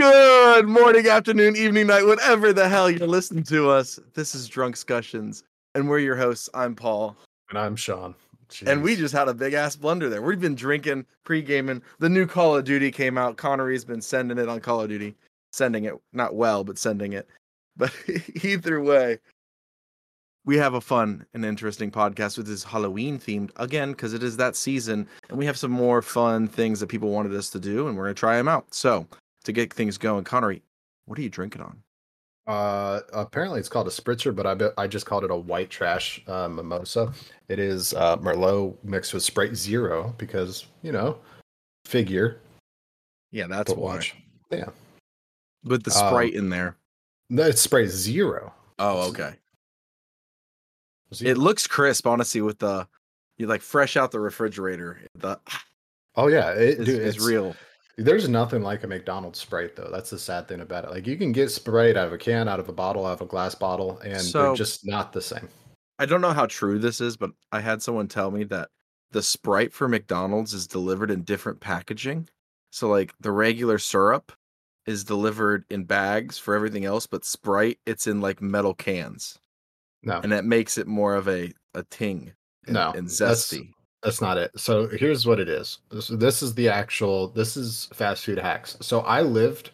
Good morning, afternoon, evening, night, whatever the hell you're listening to us. This is Drunkscussions, and we're your hosts. I'm Paul, And I'm Sean. and we just had a big ass blunder there. We've been drinking, pre gaming. The new Call of Duty came out. Connery's been sending it on Call of Duty, sending it not well, but sending it. But either way, we have a fun and interesting podcast with this Halloween themed again because it is that season, and we have some more fun things that people wanted us to do, and we're gonna try them out. So to get things going, Connery, what are you drinking on? Uh, apparently it's called a spritzer, but I bet I just called it a white trash uh, mimosa. It is uh, Merlot mixed with Sprite Zero because you know, figure. Yeah, that's why. watch. Yeah, With the Um, Sprite in there. no, it's Sprite Zero. Oh, okay. Zero. It looks crisp, honestly, with the you like fresh out the refrigerator. The oh yeah, it, is, dude, it's real. There's nothing like a McDonald's Sprite though. That's the sad thing about it. Like you can get Sprite out of a can, out of a bottle, out of a glass bottle, and So- they're just not the same. I don't know how true this is, but I had someone tell me that the Sprite for McDonald's is delivered in different packaging. So like the regular syrup is delivered in bags for everything else, but Sprite it's in like metal cans. No, And that makes it more of a a ting and, No, and zesty. That's not it. So here's what it is. This, this is the actual. This is fast food hacks. So I lived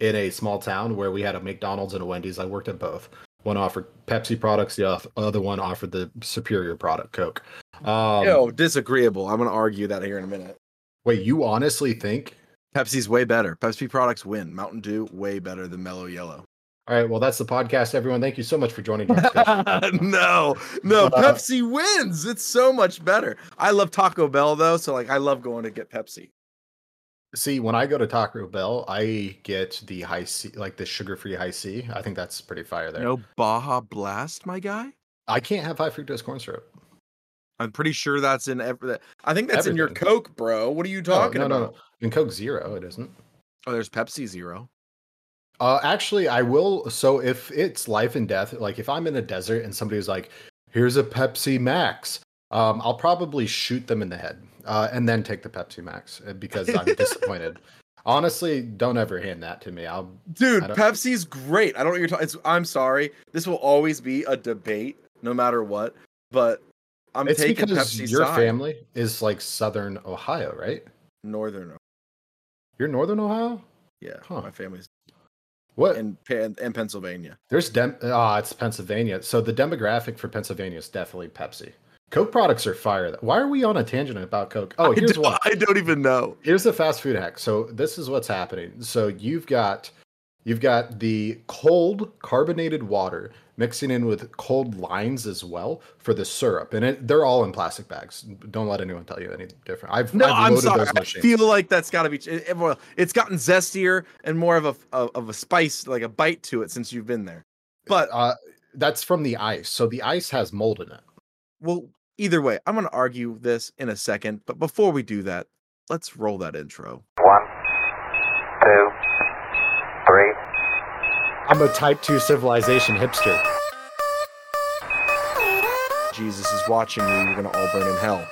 in a small town where we had a McDonald's and a Wendy's. I worked at both. One offered Pepsi products. The other one offered the superior product, Coke. Um, Yo, disagreeable. I'm gonna argue that here in a minute. Wait, you honestly think? Pepsi's way better. Pepsi products win. Mountain Dew way better than Mellow Yellow. All right. Well, that's the podcast, everyone. Thank you so much for joining. Discussion. no, no, Uh, Pepsi wins. It's so much better. I love Taco Bell though, so like I love going to get Pepsi. See, when I go to Taco Bell, I get the Hi-C, like the sugar-free Hi-C. I think that's pretty fire there. No Baja Blast, my guy. I can't have high fructose corn syrup. I'm pretty sure that's in every. I think that's in your Coke, bro. What are you talking no, no, about? no. In Coke Zero, it isn't. Oh, there's Pepsi Zero. Uh, actually, I will. So if it's life and death, like if I'm in a desert and somebody's like, "Here's a Pepsi Max," um, I'll probably shoot them in the head uh, and then take the Pepsi Max uh, because I'm disappointed. Honestly, don't ever hand that to me. I'll. Dude, Pepsi's great. I don't know what you're talking. I'm sorry. This will always be a debate, no matter what. But I'm it's taking because Pepsi's your side. family is like Southern Ohio, right? Northern. Ohio. You're Northern Ohio. Yeah, Huh. my family's What? in in Pennsylvania. There's dem. Ah, it's Pennsylvania. So the demographic for Pennsylvania is definitely Pepsi. Coke products are fire. Why are we on a tangent about Coke? Oh, here's why. I don't even know. Here's the fast food hack. So this is what's happening. So you've got you've got the cold carbonated water mixing in with cold lines as well for the syrup, and it, they're all in plastic bags. Don't let anyone tell you any different. I've No, I've I'm loaded sorry. those I machines. feel like that's got to be. It, it- it's gotten zestier and more of a of, of a spice, like a bite to it, since you've been there. But uh, that's from the ice. So the ice has mold in it. well, either way, I'm going to argue this in a second. But before we do that, let's roll that intro. One, two, three. I'm a type two civilization hipster. Jesus is watching you. You're going to all burn in hell.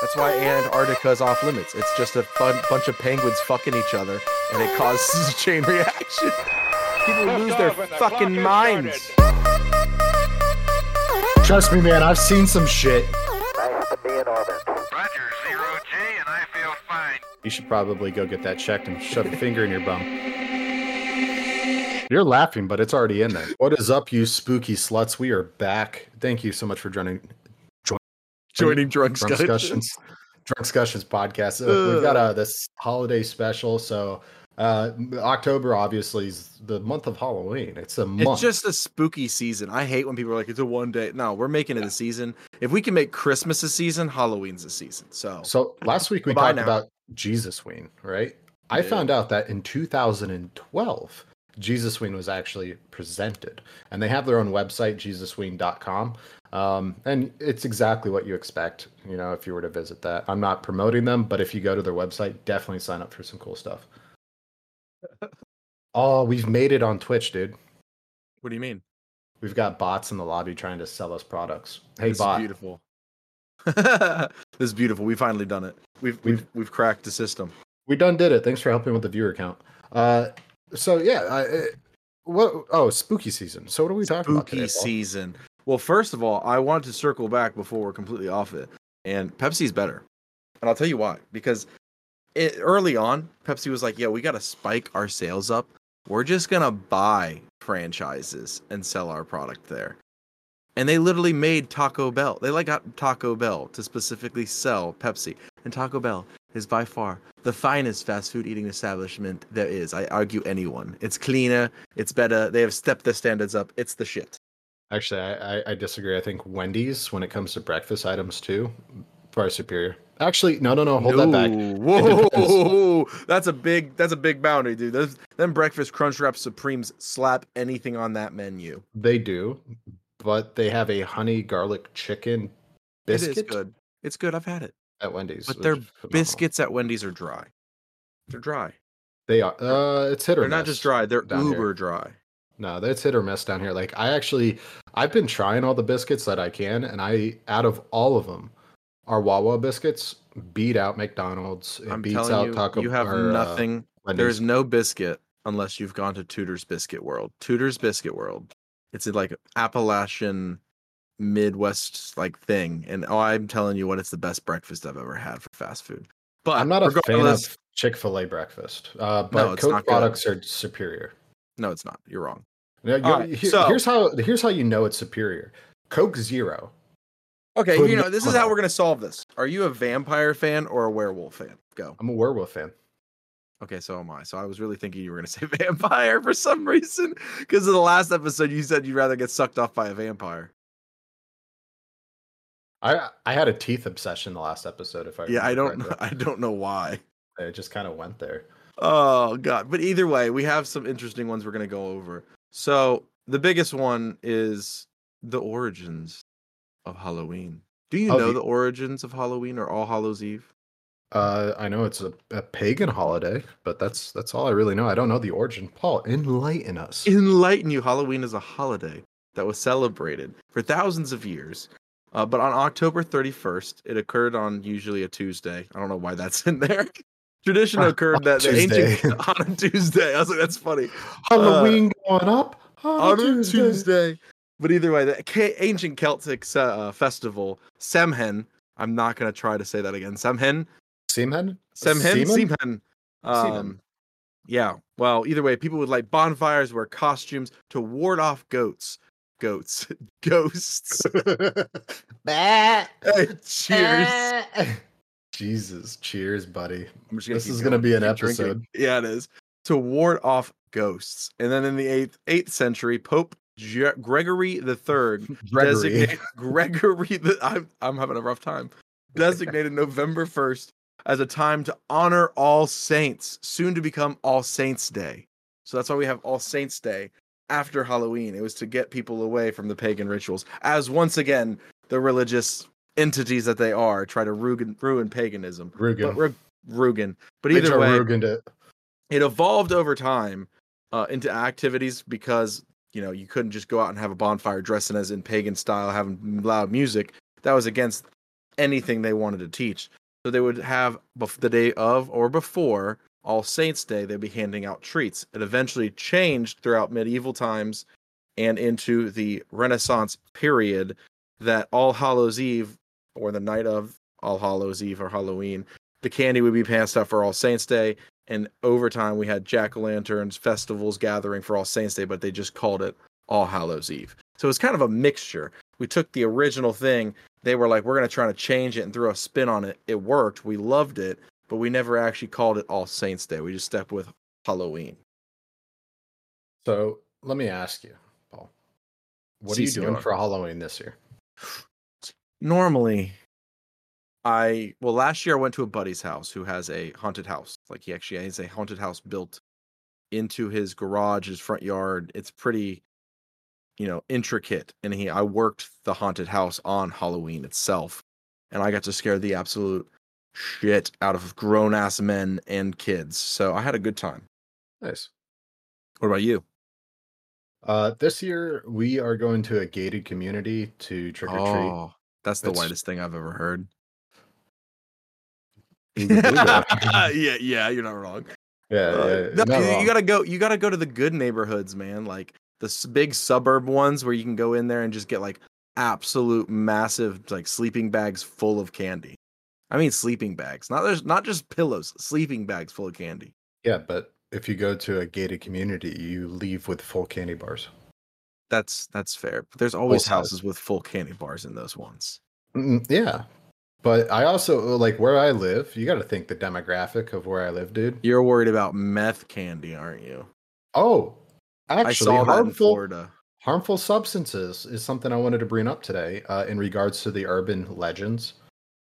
That's why Antarctica's off limits. It's just a fun bunch of penguins fucking each other, and it causes a chain reaction. People lose their fucking minds. Trust me, man. I've seen some shit. Nice to be in orbit. Roger, zero G, and I feel fine. You should probably go get that checked and shove a finger in your bum. You're laughing, but it's already in there. What is up, you spooky sluts? We are back. Thank you so much for joining Joining drunk Drunkscussions, Drunk Discussions podcast. Uh, we've got uh, this holiday special. So uh, October obviously is the month of Halloween. It's a month. It's just a spooky season. I hate when people are like, it's a one day. No, we're making it a season. If we can make Christmas a season, Halloween's a season. So, So last week we talked now. about Jesus Ween, right? I Yeah. found out that in 2012, Jesus Ween was actually presented, and they have their own website, JesusWeen.com. Um, and it's exactly what you expect, you know, if you were to visit that. I'm not promoting them, but if you go to their website, definitely sign up for some cool stuff. oh, we've made it on Twitch, dude. what do you mean? We've got bots in the lobby trying to sell us products. Hey, this bot. is beautiful. this is beautiful. We finally done it. We've we've we've cracked the system. We done did it. Thanks for helping with the viewer count. Uh, so yeah, I, uh, what? Oh, spooky season. So what are we talking about Spooky season. Well, first of all, I wanted to circle back before we're completely off it. And Pepsi's better. And I'll tell you why. Because it, early on, Pepsi was like, yeah, we got to spike our sales up. We're just to buy franchises and sell our product there. And they literally made Taco Bell. They like got Taco Bell to specifically sell Pepsi. And Taco Bell is by far the finest fast food eating establishment there is. I argue anyone. It's cleaner, it's better. They have stepped the standards up. It's the shit. Actually, I, I, I disagree. I think Wendy's, when it comes to breakfast items too, far superior. Actually, no, no, no. Hold that back. Whoa, that's a big that's a big boundary, dude. Those them breakfast crunch wrap supremes slap anything on that menu. They do, but they have a honey garlic chicken biscuit It is good. It's good. I've had it. At Wendy's. But their biscuits at Wendy's are dry. They're dry. They are. Uh, it's hit or They're not just dry. They're down here. uber dry. No, that's hit or miss down here. Like I actually, I've been trying all the biscuits that I can, and I out of all of them, our Wawa biscuits beat out McDonald's. It I'm beats out you, Taco. you have or, uh, nothing. Wendy's. There's no biscuit unless you've gone to Tudor's Biscuit World. Tudor's Biscuit World. It's like Appalachian Midwest like thing, and oh, I'm telling you what, it's the best breakfast I've ever had for fast food. But I'm not a fan of Chick Fil A breakfast, uh, but it's Coke not good. products are superior. No, it's not. You're wrong. Now, you- All right, here- so- here's how here's how you know it's superior. Coke Zero. Okay, you know this is how we're gonna solve this. Are you a vampire fan or a werewolf fan? Go. I'm a werewolf fan. Okay, so am I. So I was really thinking you were gonna say vampire for some reason because of the last episode you said you'd rather get sucked off by a vampire. I I had a teeth obsession the last episode. If I Yeah, I don't. know correctly. I don't know why. It just kind of went there. Oh god. But either way, we have some interesting ones we're gonna go over. So the biggest one is the origins of Halloween. Do you Oh, know the- the origins of Halloween or All Hallows Eve? Uh, I know it's a, a pagan holiday, but that's that's all I really know. I don't know the origin. Paul, enlighten us. enlighten you halloween is a holiday that was celebrated for thousands of years uh, but on october 31st it occurred on usually a tuesday i don't know why that's in there tradition occurred that the Tuesday. ancient on a tuesday i was like that's funny Halloween going up on a tuesday but either way the ancient celtic uh, festival samhain i'm not going to try to say that again samhain? Semhen? Seaman? Semhen. Um, yeah. Well, either way, people would light bonfires, wear costumes to ward off goats. Goats. Ghosts. Cheers. Jesus, cheers, buddy. I'm just This is gonna be an keep drinking. episode. Yeah, it is. To ward off ghosts. And then in the eighth eighth century, Pope Ge- Gregory the Third Gregory. designated Gregory the I'm I'm having a rough time. Designated November 1st as a time to honor all saints, soon to become All Saints Day. So that's why we have All Saints Day after Halloween. It was to get people away from the pagan rituals, as once again the religious entities that they are try to ruin, ruin paganism. Rugen. But Rugen. But either way, it. it evolved over time uh, into activities because you know you couldn't just go out and have a bonfire dressing as in pagan style having loud music that was against anything they wanted to teach so they would have bef- the day of or before all saints day they'd be handing out treats. It eventually changed throughout medieval times and into the renaissance period that all hallows eve or the night of all hallows eve or halloween the candy would be passed out for all saints day. And over time we had jack-o'-lanterns festivals gathering for all saints day but they just called it all hallows eve. So it's kind of a mixture. We took the original thing. They were like we're going to try to change it and throw a spin on it. It worked. We loved it but we never actually called it all saints day. We just stepped with halloween. So let me ask you, Paul. What are you doing for Halloween this year? normally i well last year i went to a buddy's house who has a haunted house. Like he actually has a haunted house built into his garage his front yard. It's pretty you know intricate. And he i worked the haunted house on halloween itself. And i got to scare the absolute shit out of grown ass men and kids so i had a good time Nice. what about you Uh, this year we are going to a gated community to trick or treat. oh that's the It's- whitest thing i've ever heard yeah, yeah, yeah, you're not wrong. yeah, Uh, yeah. no, you, wrong. you gotta go. You gotta go to the good neighborhoods, man. Like the s- big suburb ones where you can go in there and just get like absolute massive like sleeping bags full of candy. I mean sleeping bags, not there's not just pillows, sleeping bags full of candy. Yeah, but if you go to a gated community, you leave with full candy bars. That's that's fair. But there's always size. houses with full candy bars in those ones. Mm, Yeah. But I also like where I live, you got to think the demographic of where I live, dude. You're worried about meth candy, aren't you? Oh, I actually, saw that in harmful Florida. harmful substances is something I wanted to bring up today uh, in regards to the urban legends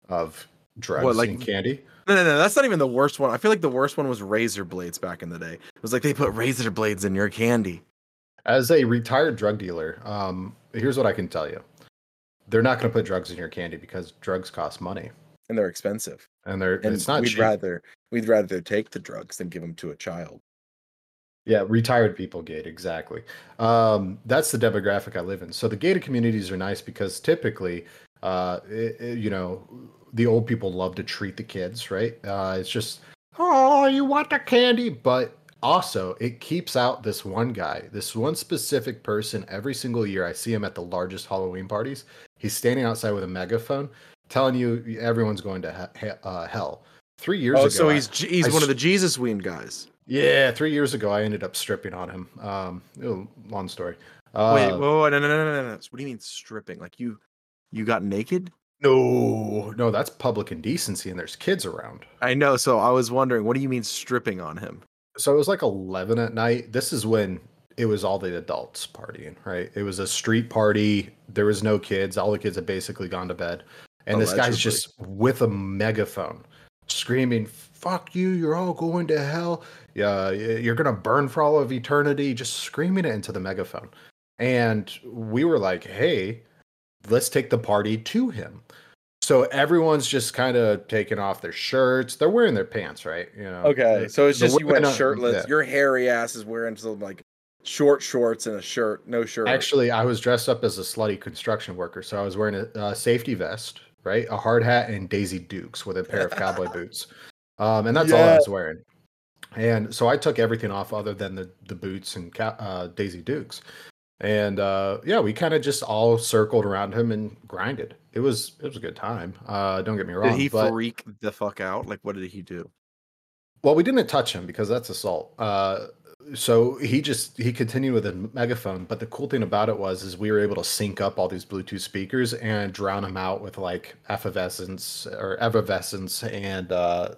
of drugs like- and candy. No, no, no. That's not even the worst one. I feel like the worst one was razor blades back in the day. It was like they put razor blades in your candy. As a retired drug dealer, um, here's what I can tell you: they're not going to put drugs in your candy because drugs cost money, and they're expensive. and they're And it's not we'd cheap. rather we'd rather take the drugs than give them to a child. Yeah, retired people gate exactly. Um, that's the demographic I live in. So the gated communities are nice because typically, uh, it- it- you know, the old people love to treat the kids, right? Uh, it's just, oh, you want the candy, but also it keeps out this one guy, this one specific person. Every single year, I see him at the largest Halloween parties. He's standing outside with a megaphone, telling you everyone's going to he- uh, hell. Three years Oh, ago, so he's J- he's I one of the Jesus wean guys. yeah, three years ago, I ended up stripping on him. Um, long story. Uh, Wait, whoa, whoa, no, no, no, no, no, no. What do you mean stripping? Like you you got naked? No, no, that's public indecency, and there's kids around. I know. So I was wondering, what do you mean stripping on him? So it was like eleven at night. This is when it was all the adults partying, right? It was a street party. There was no kids. All the kids had basically gone to bed, and this guy's just with a megaphone, screaming, "Fuck you! You're all going to hell! Yeah, you're gonna burn for all of eternity!" Just screaming it into the megaphone, and we were like, "Hey, let's take the party to him." So everyone's just kind of taking off their shirts. They're wearing their pants, right? You know. Okay, so it's just you went shirtless. yeah. Your hairy ass is wearing some like short shorts and a shirt, no shirt. Actually, I was dressed up as a slutty construction worker, so I was wearing a, a safety vest, right, a hard hat, and Daisy Dukes with a pair of cowboy boots, um, and that's all I was wearing. And so I took everything off other than the the boots and uh, Daisy Dukes, and uh, yeah, we kind of just all circled around him and grinded. It was it was a good time. Uh, don't get me wrong. did he but, freak the fuck out? Like, what did he do? Well, we didn't touch him because that's assault. Uh, so he just he continued with a megaphone. But the cool thing about it was is we were able to sync up all these Bluetooth speakers and drown him out with like effervescence or Evanescence and uh,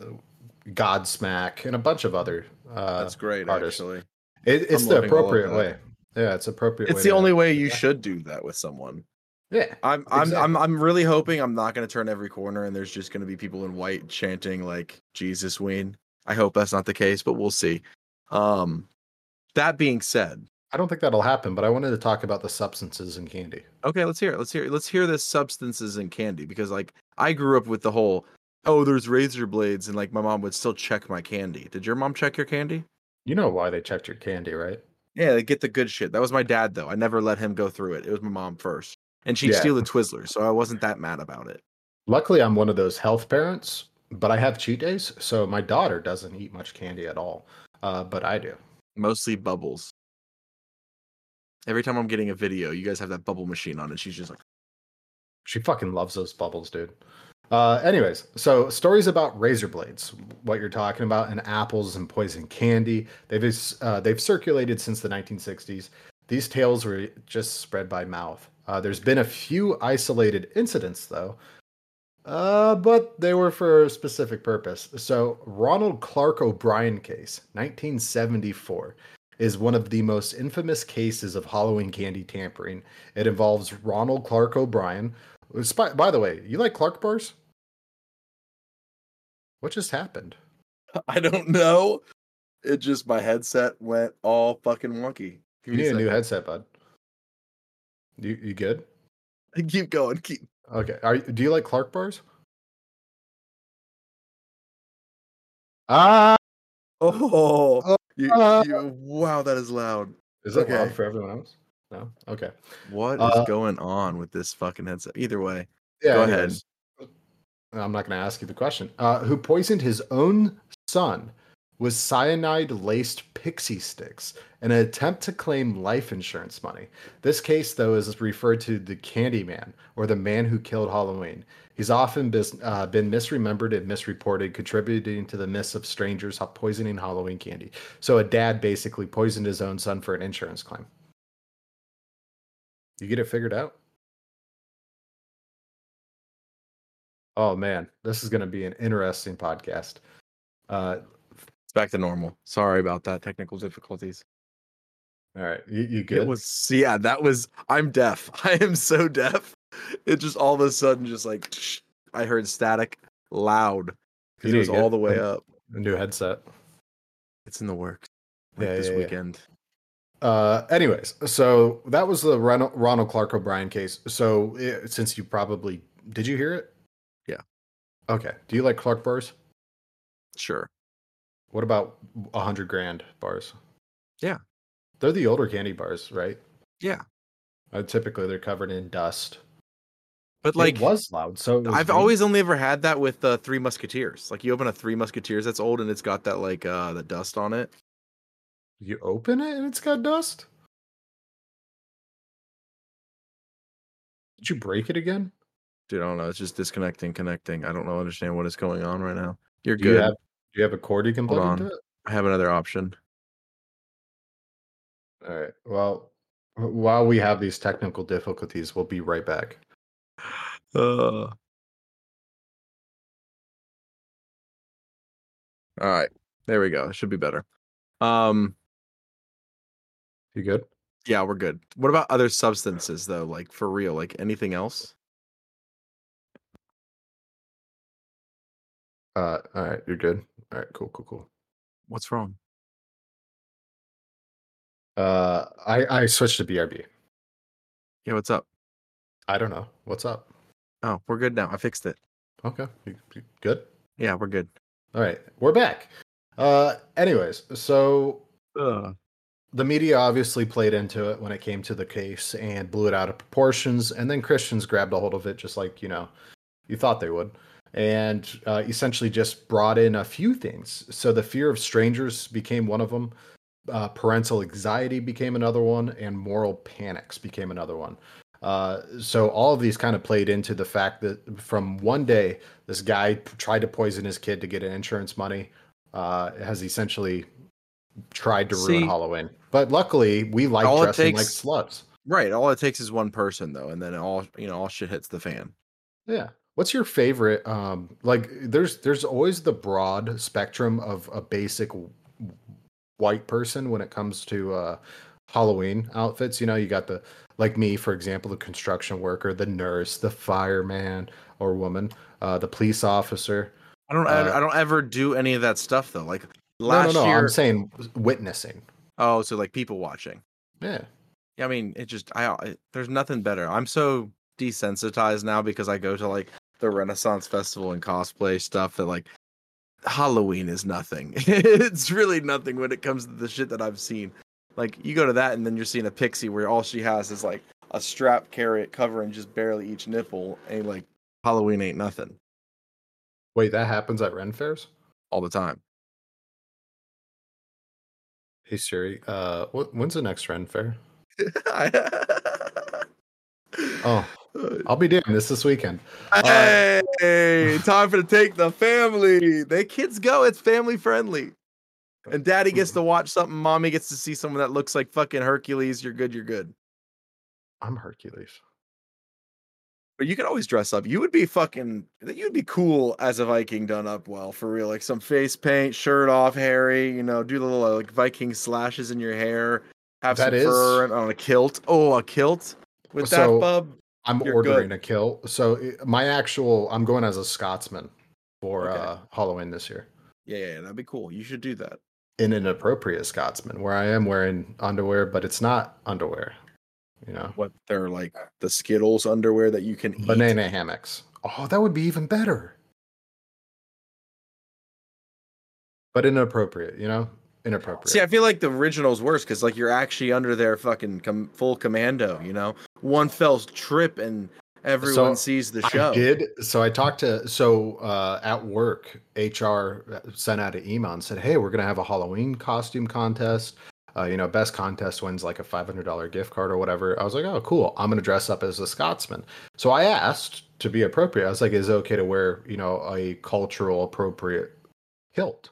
Godsmack and a bunch of other. Uh, That's great, artists. actually. it, it's I'm the appropriate way. Yeah, it's appropriate. It's the only way you should do that with someone. Yeah, I'm I'm I'm I'm really hoping I'm not gonna turn every corner and there's just gonna be people in white chanting like Jesus Ween. I hope that's not the case, but we'll see. Um that being said, I don't think that'll happen. But I wanted to talk about the substances in candy. okay, let's hear it. Let's hear it. Let's hear the substances in candy because like I grew up with the whole oh there's razor blades and like my mom would still check my candy. Did your mom check your candy? You know why they checked your candy, right? Yeah, they get the good shit. That was my dad though. I never let him go through it. It was my mom first. And she'd Yeah. steal the Twizzlers, so I wasn't that mad about it. Luckily, I'm one of those health parents, but I have cheat days, so my daughter doesn't eat much candy at all. Uh, but I do. mostly bubbles. Every time I'm getting a video, you guys have that bubble machine on, and she's just like, She fucking loves those bubbles, dude. Uh, anyways, so stories about razor blades, what you're talking about, and apples and poison candy. They've uh, they've circulated since the 1960s. These tales were just spread by mouth. Uh, there's been a few isolated incidents, though, uh, but they were for a specific purpose. So, Ronald Clark O'Bryan case, 1974, is one of the most infamous cases of Halloween candy tampering. It involves Ronald Clark O'Bryan. By, by the way, you like Clark bars? What just happened? I don't know. It just my headset went all fucking wonky. Give You need a new headset, bud. You you good? Keep going. Keep. Okay. Are you- do you like Clark bars? Ah, Oh, Oh, you, uh, you, wow, that is loud. is it loud for everyone else? No. Okay. What is Uh, going on with this fucking headset? Either way, Yeah. Go anyways. I'm not going to ask you the question. Uh, who poisoned his own son with cyanide laced Pixy Stix in an attempt to claim life insurance money. This case, though, is referred to the Candyman or the man who killed Halloween. He's often bis- uh, been misremembered and misreported, contributing to the myths of strangers poisoning Halloween candy. So, a dad basically poisoned his own son for an insurance claim. You get it figured out? Oh man, this is going to be an interesting podcast. Uh, It's back to normal. Sorry about that. Technical difficulties. all right, you, you good? It was yeah, that was I'm deaf. I am so deaf. It just all of a sudden just like I heard static loud because it was all the way a- up. a new headset. It's in the works. Like Yeah, this yeah, yeah. Uh, anyways, so that was the Ron- Ronald Clark O'Bryan case. So eh, since you probably did you hear it? Yeah. Okay. Do you like Clark bars? Sure. What about a hundred grand bars? Yeah. They're the older candy bars, right? Yeah. Uh, typically, they're covered in dust. But like it was loud. So was I've always only ever had that with the Three Musketeers. Like you open a Three Musketeers that's old and it's got that like uh the dust on it. You open it and it's got dust. Did you break it again? Dude, I don't know. It's just disconnecting, connecting. I don't know understand what is going on right now. You're Do you good. have do you have a cord you can plug into on. it? I have another option. All right. Well, while we have these technical difficulties, we'll be right back. Uh. All right. There we go. It should be better. Um You good? yeah, we're good. What about other substances though? Like for real, like anything else? Uh, all right. You're good. All right. Cool. Cool. Cool. What's wrong? Uh, I I switched to BRB. Yeah, what's up? I don't know what's up. Oh, we're good now. I fixed it. Okay. You, you good? Yeah, we're good. All right. We're back. Uh, anyways, so Ugh. The media obviously played into it when it came to the case and blew it out of proportions and then christians grabbed a hold of it just like you know you thought they would and uh, essentially just brought in a few things. So the fear of strangers became one of them uh, parental anxiety became another one and moral panics became another one. Uh, so all of these kind of played into the fact that from one day this guy tried to poison his kid to get an insurance money uh, has essentially tried to ruin Halloween. But luckily, we like dressing like sluts. Right. All it takes is one person though, and then all you know, all shit hits the fan. Yeah. What's your favorite? Um, like there's there's always the broad spectrum of a basic white person when it comes to uh, Halloween outfits. You know, you got the like me, for example, the construction worker, the nurse, the fireman or woman, uh, the police officer. I don't. Uh, I, don't ever do any of that stuff though. Like last no, no. year. I'm saying witnessing. oh, so like people watching. Yeah. Yeah, I mean, it just I, I there's nothing better. I'm so desensitized now because I go to like the Renaissance Festival and cosplay stuff that like Halloween is nothing. it's really nothing when it comes to the shit that I've seen. Like you go to that and then you're seeing a pixie where all she has is like a strap carrot covering just barely each nipple and like Halloween ain't nothing Wait, that happens at Ren fairs? all the time. Hey Siri, uh, wh- when's the next Ren fair? Oh, I'll be doing this this weekend. Uh, Hey, time for to take the family. They kids go. It's family friendly. And daddy gets to watch something. Mommy gets to see someone that looks like fucking Hercules. You're good. You're good. I'm Hercules. But you could always dress up. You would be fucking. You'd be cool as a Viking done up well for real. Like some face paint, shirt off, hairy. You know, do the little like Viking slashes in your hair. Have That some is- fur and- on a kilt. Oh, a kilt with So- that bub. I'm ordering good. a kilt. So my actual, I'm going as a Scotsman for Okay. uh, Halloween this year. Yeah, yeah, yeah, that'd be cool. You should do that. In an appropriate Scotsman, where I am wearing underwear, but it's not underwear. You know, What they're like the Skittles underwear that you can eat. banana hammocks. Oh, that would be even better. But inappropriate, you know, inappropriate. See, I feel like the original's worse because like you're actually under their fucking com- full commando. You know, one fell trip and everyone So, sees the show. I did. So I talked to so uh, at work, HR sent out an email and said, "Hey, we're gonna have a Halloween costume contest. Uh, you know, best contest wins like a five hundred dollar gift card or whatever." I was like, "Oh, cool. I'm gonna dress up as a Scotsman." So I asked to be appropriate. I was like, "Is it okay to wear you know a cultural appropriate kilt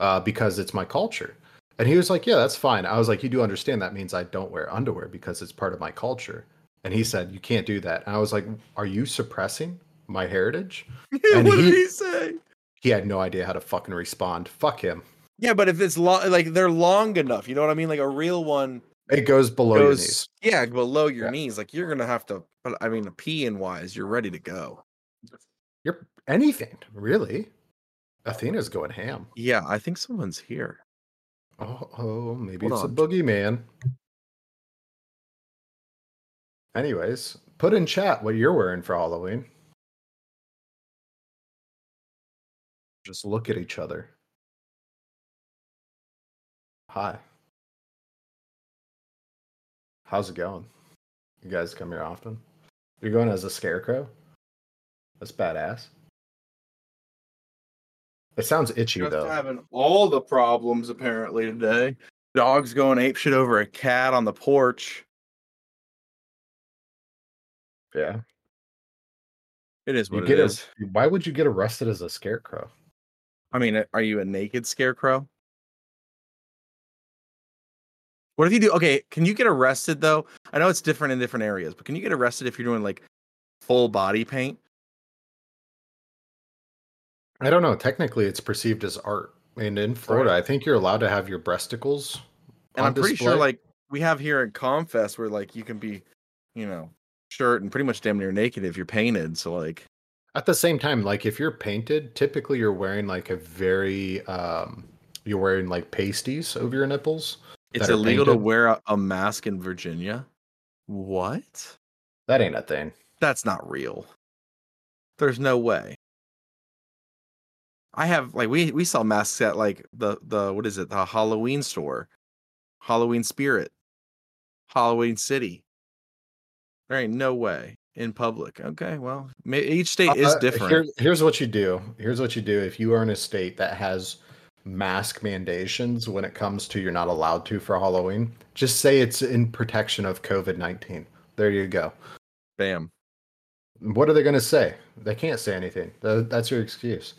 uh, because it's my culture?" And he was like, "Yeah, that's fine." I was like, "You do understand that means I don't wear underwear because it's part of my culture." And he said, "You can't do that." And I was like, "Are you suppressing my heritage?" what and did he- he say? He had no idea how to fucking respond. Fuck him. Yeah, but if it's long, like they're long enough, you know what I mean? Like a real one It goes below your knees. yeah, below your Yeah. knees. Like you're gonna have to. I mean, peeing wise, you're ready to go. You're anything really. Athena's going ham. Yeah, I think someone's here. Oh, oh maybe Hold it's on. a boogeyman. Anyways, put in chat what you're wearing for Halloween. Just look at each other. Hi. How's it going? You guys come here often? You're going as a scarecrow? That's badass. It sounds itchy Just though. having all the problems apparently today. Dogs going ape shit over a cat on the porch. Yeah. It is You what it is. a, why would you get arrested as a scarecrow? I mean, are you a naked scarecrow? What if you do? Okay, can you get arrested though? I know it's different in different areas, but can you get arrested if you're doing like full body paint? I don't know. Technically, it's perceived as art. And in Florida, I think you're allowed to have your breasticles. And I'm pretty sure like we have here in Comfest where like you can be, you know, shirt and pretty much damn near naked if you're painted. So like At the same time, like if you're painted, typically you're wearing like a very um you're wearing like pasties over your nipples. It's illegal to wear a, a mask in Virginia. What? That ain't a thing. That's not real. There's no way. I have like we we sell masks at like the the what is it the Halloween store, Halloween Spirit, Halloween City. There ain't no way in public. Okay, well, each state is Uh, different. Here, here's what you do. Here's what you do if you are in a state that has mask mandations when it comes to you're not allowed to for Halloween. Just say it's in protection of COVID nineteen. There you go. Bam. What are they going to say? They can't say anything. That's your excuse.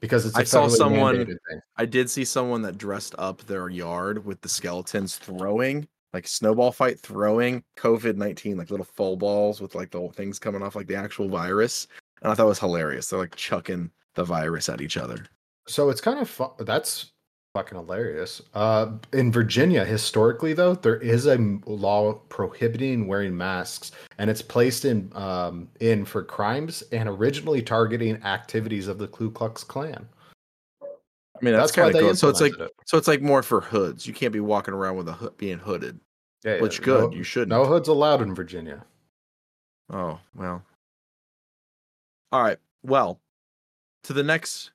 Because it's I saw someone-. I did see someone that dressed up their yard with the skeletons throwing, like snowball fight throwing COVID 19, like little full balls with like the things coming off like the actual virus. And I thought it was hilarious. They're like chucking the virus at each other. So it's kind of that's fucking hilarious. Uh, in Virginia, historically though, there is a law prohibiting wearing masks, and it's placed in um, in for crimes and originally targeting activities of the Ku Klux Klan. I mean, that's, why kind of cool. So it's like, it. so it's like more for hoods. You can't be walking around with a hood being hooded. Yeah, which yeah, good, No, you shouldn't. no hoods allowed in Virginia. Oh, well. All right. Well, to the next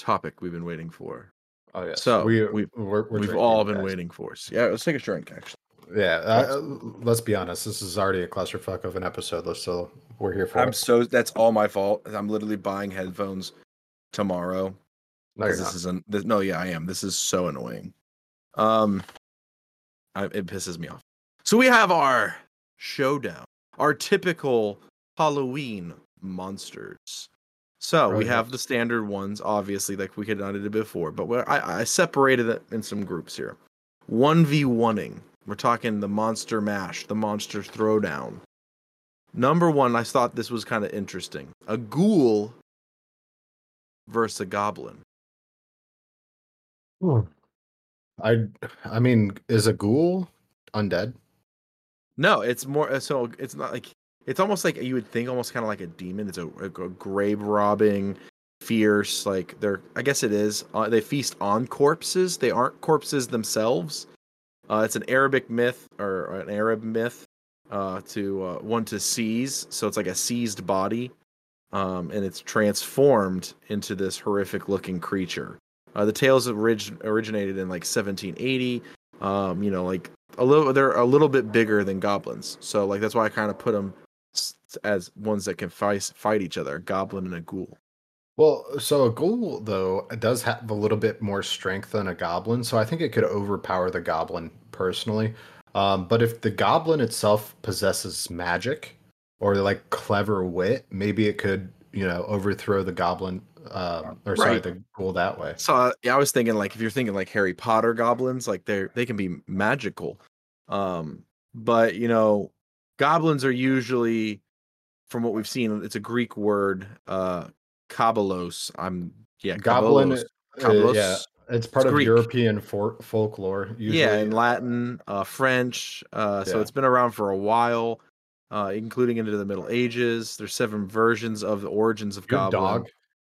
topic we've been waiting for. Oh yeah. So, we we- we're, we're we've all been guys. waiting for. Yeah, let's take a drink, actually. Yeah. Uh, let's be honest. This is already a clusterfuck of an episode, Let's so we're here for I'm it. so that's all my fault. I'm literally buying headphones tomorrow. No, this not. is an, this, no, yeah, I am. This is so annoying. Um, I, it pisses me off. So we have our showdown, our typical Halloween monsters. So Oh, we have the standard ones, obviously, like we could have done it before, but we're, I, I separated it in some groups here. One v oneing. We're talking the monster mash, the monster throwdown. Number one, I thought this was kind of interesting. A ghoul versus a goblin. Hmm. I I mean, is a ghoul undead? No, it's more so. It's not like it's almost like you would think, almost kind of like a demon. It's a, a, a grave robbing, fierce. Like they're, I guess it is. Uh, they feast on corpses. They aren't corpses themselves. Uh, it's an Arabic myth or an Arab myth uh, to uh, one to seize. So it's like a seized body, um, and it's transformed into this horrific looking creature. Uh, the tales orig- originated in like 1780. Um, you know, like a little they're a little bit bigger than goblins so like that's why i kind of put them as ones that can fight fight each other, a goblin and a ghoul. Well, so a ghoul though does have a little bit more strength than a goblin, so I think it could overpower the goblin personally. Um, but if the goblin itself possesses magic or like clever wit, maybe it could, you know, overthrow the goblin um, or sorry, Right. the ghoul that way. So uh, yeah, I was thinking like if you're thinking like Harry Potter goblins, like they're they can be magical. Um, but you know, goblins are usually, from what we've seen, it's a Greek word, uh, kabalos. I'm yeah, Goblin, kabalos. uh, yeah, it's part of Greek. European for- folklore. Usually, Yeah, in Latin, uh, French. Uh, so Yeah. it's been around for a while, uh, including into the Middle Ages. There's seven versions of the origins of your goblin. dog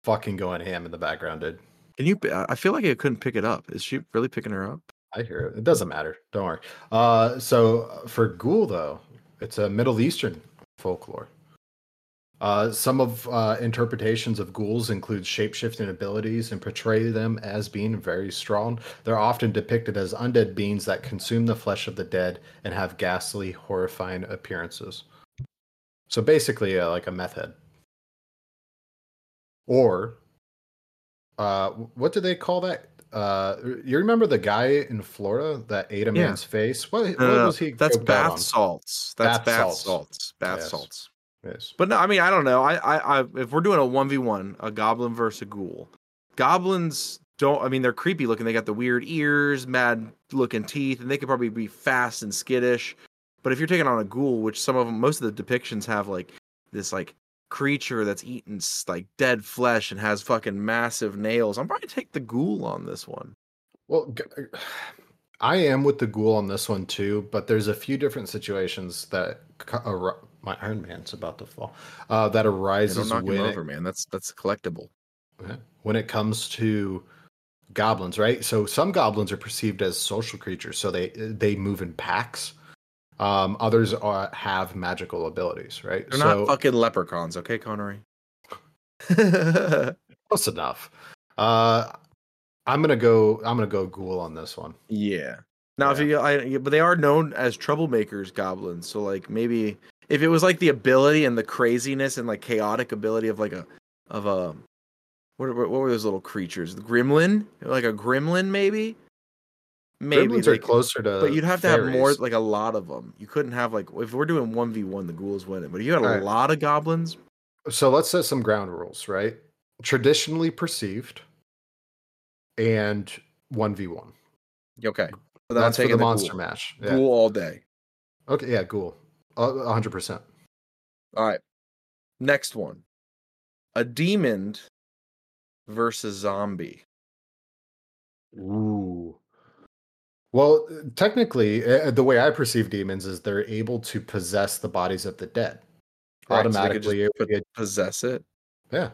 fucking going ham in the background, dude. Can you? I I feel like I couldn't pick it up. Is she really picking her up? I hear it. It doesn't matter. Don't worry. Uh, so uh, for ghoul though, it's a Middle Eastern folklore. Uh, some of uh, interpretations of ghouls include shapeshifting abilities and portray them as being very strong. They're often depicted as undead beings that consume the flesh of the dead and have ghastly, horrifying appearances. So basically, uh, like a meth head. Or, uh, what do they call that? Uh, you remember the guy in Florida that ate a Yeah. man's face? What, what No, no, no, was he? That's coked out bath salts. That's Bath bath, salts. salts. Bath Yes. salts. Yes. But no, I mean I don't know. I, I, I if we're doing a one v one, a goblin versus a ghoul, goblins don't. I mean they're creepy looking. They got the weird ears, mad looking teeth, and they could probably be fast and skittish. But if you're taking on a ghoul, which some of them, most of the depictions have like this like creature that's eating s- like dead flesh and has fucking massive nails, I'm probably take the ghoul on this one. Well, uh, I am with the ghoul on this one too, but there's a few different situations that uh, ar- my Iron Man's about to fall. Uh, that arises don't knock when him it, man. That's that's collectible. When it comes to goblins, right? So some goblins are perceived as social creatures, so they uh, they move in packs. Um, others are, have magical abilities, right? They're so not fucking leprechauns, okay, Connery? close enough. Uh, I'm gonna go. I'm gonna go ghoul on this one. Yeah. Now, if you, I, but they are known as troublemakers, goblins. So, like, maybe if it was like the ability and the craziness and like chaotic ability of like a, of a, what, what what were those little creatures? The gremlin, like a gremlin, maybe. Maybe Gremlins they are closer to, but you'd have to have more, like a lot of them. You couldn't have like if we're doing one v one, the ghouls win it. But if you had a Alright. lot of goblins. So let's set some ground rules, right? Traditionally perceived, and one v one. Okay, so then I'm That's for the the monster ghoul. mash. Yeah. Ghoul all day. Okay, yeah, ghoul. Hundred percent. All right. Next one. A demon versus zombie. Ooh. Well, technically, uh, the way I perceive demons is they're able to possess the bodies of the dead. Right, so Automatically, just it would possess it. yeah.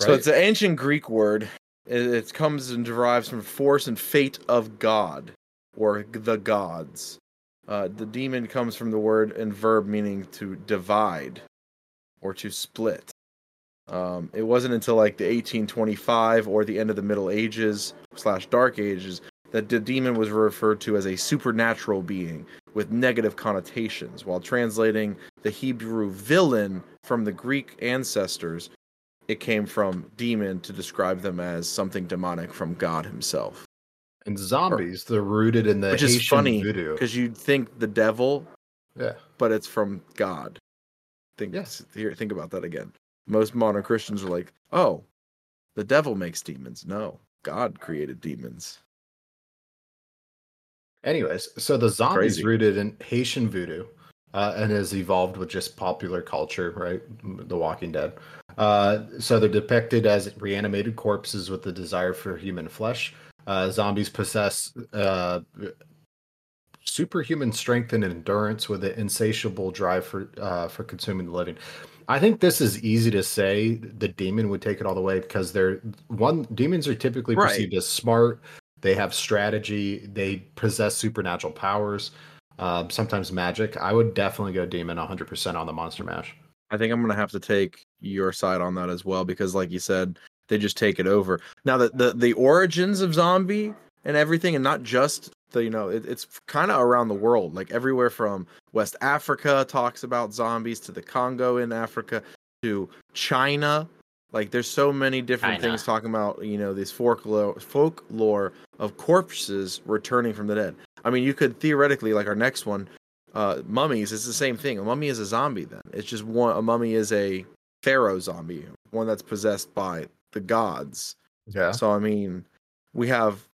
So Right? it's an ancient Greek word. It, it comes and derives from force and fate of God or the gods. Uh, the demon comes from the word and verb meaning to divide or to split. Um, it wasn't until like the 1825 or the end of the Middle Ages slash Dark Ages that the demon was referred to as a supernatural being with negative connotations, while translating the Hebrew villain from the Greek ancestors it came from demon to describe them as something demonic from God himself. and zombies, they're rooted in the Which is funny because you'd think the devil, Yeah. but it's from God. Think Yes. here, think about that again. Most modern Christians are like, "Oh, the devil makes demons." No, God created demons. Anyways, so the zombies Crazy. rooted in Haitian voodoo uh, and has evolved with just popular culture, right? The Walking Dead. Uh, so they're depicted as reanimated corpses with the desire for human flesh. Uh, zombies possess uh, superhuman strength and endurance with an insatiable drive for uh, for consuming the living. I think this is easy to say. The demon would take it all the way because they're one. Demons are typically Right. perceived as smart. They have strategy. They possess supernatural powers. Um, sometimes magic. I would definitely go demon 100% on the monster mash. I think I'm gonna have to take your side on that as well because, like you said, they just take it over. Now the the, the origins of zombie and everything, and not just the you know, it, it's kind of around the world, like everywhere from West Africa talks about zombies to the Congo in Africa to China. Like there's so many different China. things talking about, you know, this folklore folklore of corpses returning from the dead. I mean, you could theoretically like our next one, uh mummies, it's the same thing. A mummy is a zombie then. It's just one a mummy is a pharaoh zombie, one that's possessed by the gods. Yeah. So I mean, we have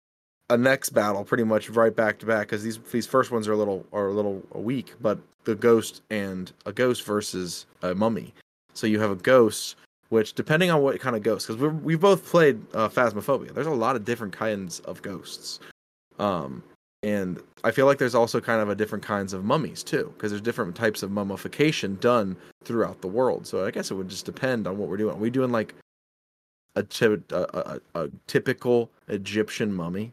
a next battle pretty much right back to back because these these first ones are a little are a little weak, but the ghost and a ghost versus a mummy. So you have a ghost, which depending on what kind of ghost, because we we've both played uh, Phasmophobia. There's a lot of different kinds of ghosts, um, and I feel like there's also kind of a different kinds of mummies too, because there's different types of mummification done throughout the world. So I guess it would just depend on what we're doing. Are we doing like a, ty- a, a, a typical Egyptian mummy?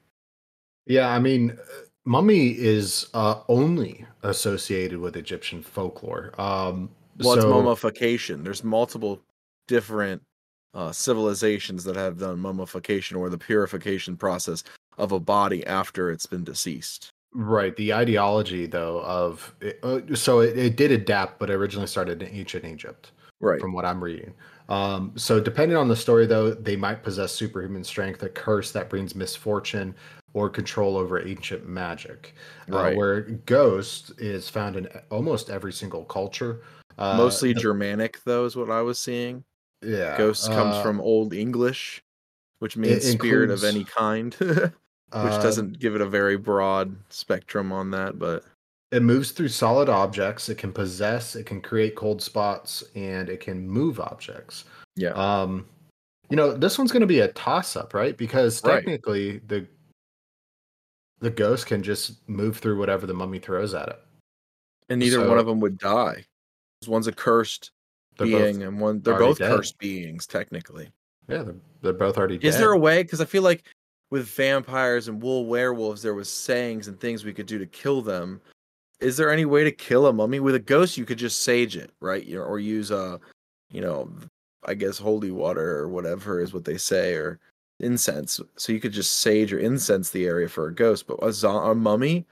Yeah, I mean, mummy is uh, only associated with Egyptian folklore. Um, Well, it's mummification. There's multiple different uh, civilizations that have done mummification or the purification process of a body after it's been deceased. Right. The ideology, though, of it, uh, so it, it did adapt, but originally started in ancient Egypt, Right. from what I'm reading. Um, so, depending on the story, though, they might possess superhuman strength, a curse that brings misfortune, or control over ancient magic. Uh, Right. where ghost is found in almost every single culture. Uh, Mostly Germanic, though, is what I was seeing. Yeah. Ghost comes uh, from Old English, which means it spirit of any kind, which uh, doesn't give it a very broad spectrum on that. But It moves through solid objects. It can possess. It can create cold spots, and it can move objects. yeah, Um, you know, this one's going to be a toss-up, right? Because Right. technically, the the ghost can just move through whatever the mummy throws at it. and neither so- one of them would die. This one's a cursed They're being, and one they're both dead. cursed beings technically. yeah, they're, they're both already dead. Is there a way? Because I feel like with vampires and wool werewolves, there was sayings and things we could do to kill them. Is there any way to kill a mummy with a ghost? You could just sage it, right? You know, or use a, you know, I guess holy water or whatever is what they say, or incense. So you could just sage or incense the area for a ghost. But a, zo- a mummy,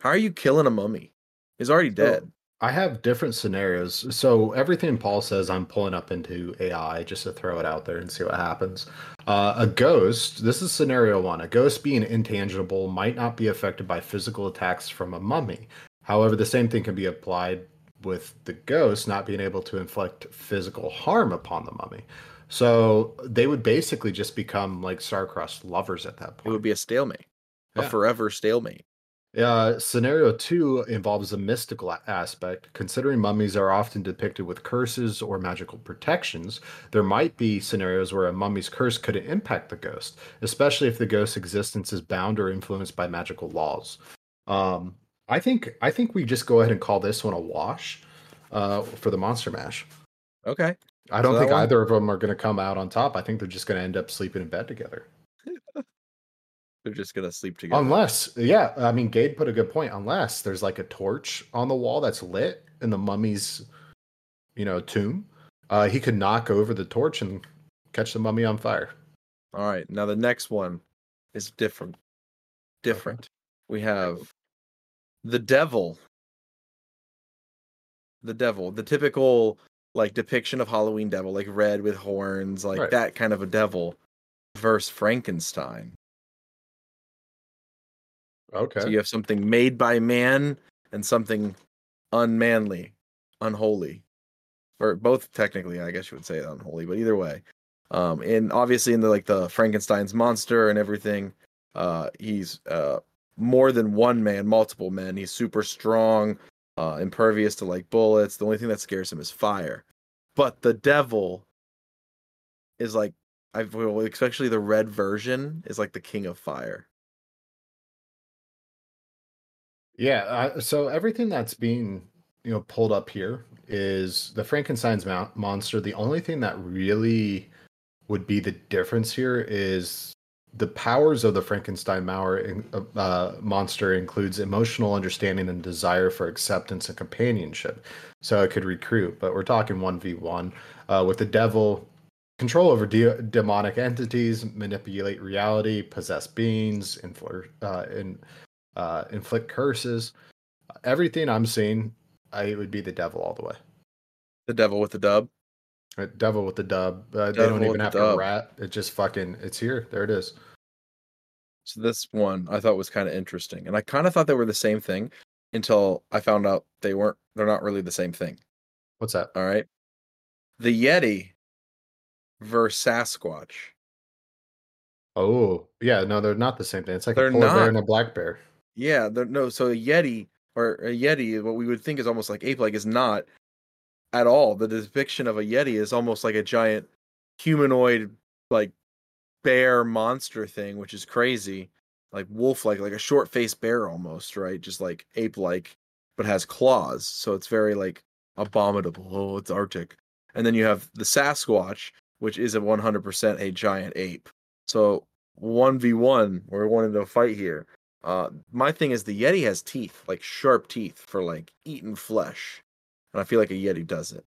how are you killing a mummy? He's already dead. I have different scenarios. So everything Paul says, I'm pulling up into AI just to throw it out there and see what happens. Uh, a ghost. This is scenario one. A ghost being intangible might not be affected by physical attacks from a mummy. However, the same thing can be applied with the ghost not being able to inflict physical harm upon the mummy. So they would basically just become like star-crossed lovers at that point. It would be a stalemate, a Yeah. forever stalemate. Uh, scenario two involves a mystical aspect. Considering mummies are often depicted with curses or magical protections, there might be scenarios where a mummy's curse could impact the ghost, especially if the ghost's existence is bound or influenced by magical laws. Um, I think I think we just go ahead and call this one a wash uh, for the monster mash. Okay. I don't So think one- either of them are going to come out on top. I think they're just going to end up sleeping in bed together. They're just gonna sleep together. Unless, yeah, I mean, Gabe put a good point. Unless there's like a torch on the wall that's lit in the mummy's, you know, tomb, uh, he could knock over the torch and catch the mummy on fire. All right. Now the next one is different. Different. We have the devil. The devil, the typical like depiction of Halloween devil, like red with horns, like Right. that kind of a devil, versus Frankenstein. Okay. So you have something made by man and something unmanly, unholy. Or both technically, I guess you would say unholy, but either way. Um, and obviously in the like the Frankenstein's monster and everything, uh, he's uh more than one man, multiple men. He's super strong, uh, impervious to like bullets. The only thing that scares him is fire. But the devil is like I especially the red version is like the king of fire. Yeah. Uh, so everything that's being, you know, pulled up here is the Frankenstein's mount- monster. The only thing that really would be the difference here is the powers of the Frankenstein Mauer, uh, monster includes emotional understanding and desire for acceptance and companionship. So it could recruit, but we're talking 1v1 uh, with the devil. Control over de- demonic entities, manipulate reality, possess beings, infl- uh, in, uh, inflict curses. Everything I'm seeing I, it would be the devil all the way. The devil with the dub. Uh, Devil with the dub. Uh, they don't even have to rat. It just fucking. It's here. There it is. So this one I thought was kind of interesting, and I kind of thought they were the same thing until I found out they weren't. They're not really the same thing. What's that? All right, the Yeti versus Sasquatch. Oh, yeah. No, they're not the same thing. It's like They're a polar bear and a black bear. Yeah, they're, no. So a Yeti or a Yeti, what we would think is almost like ape-like, is not at all. The depiction of a Yeti is almost like a giant humanoid, like bear monster thing, which is crazy, like wolf-like, like a short-faced bear almost, right? Just like ape-like, but has claws. So it's very like abominable. Oh, it's Arctic. And then you have the Sasquatch, which is a 100% a giant ape. So 1v1, we're wanting to fight here. Uh, my thing is the Yeti has teeth, like sharp teeth for like eating flesh, and I feel like a Yeti does it.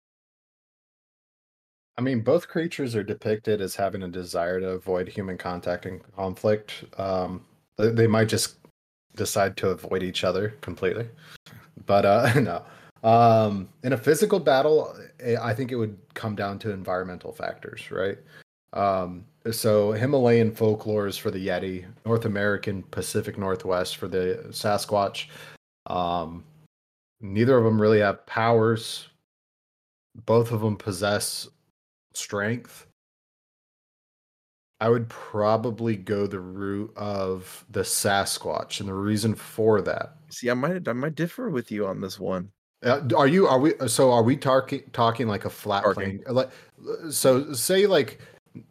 I mean, both creatures are depicted as having a desire to avoid human contact and conflict. Um, they, they might just decide to avoid each other completely. But uh, no. Um, in a physical battle, eh, I think it would come down to environmental factors, right? Um, so Himalayan folklore is for the Yeti, North American Pacific Northwest for the Sasquatch. Um, neither of them really have powers. Both of them possess strength. I would probably go the route of the Sasquatch, and the reason for that. See, I might I might differ with you on this one. Uh, are you? Are we? So are we talking talking like a flat plane? Like, so say like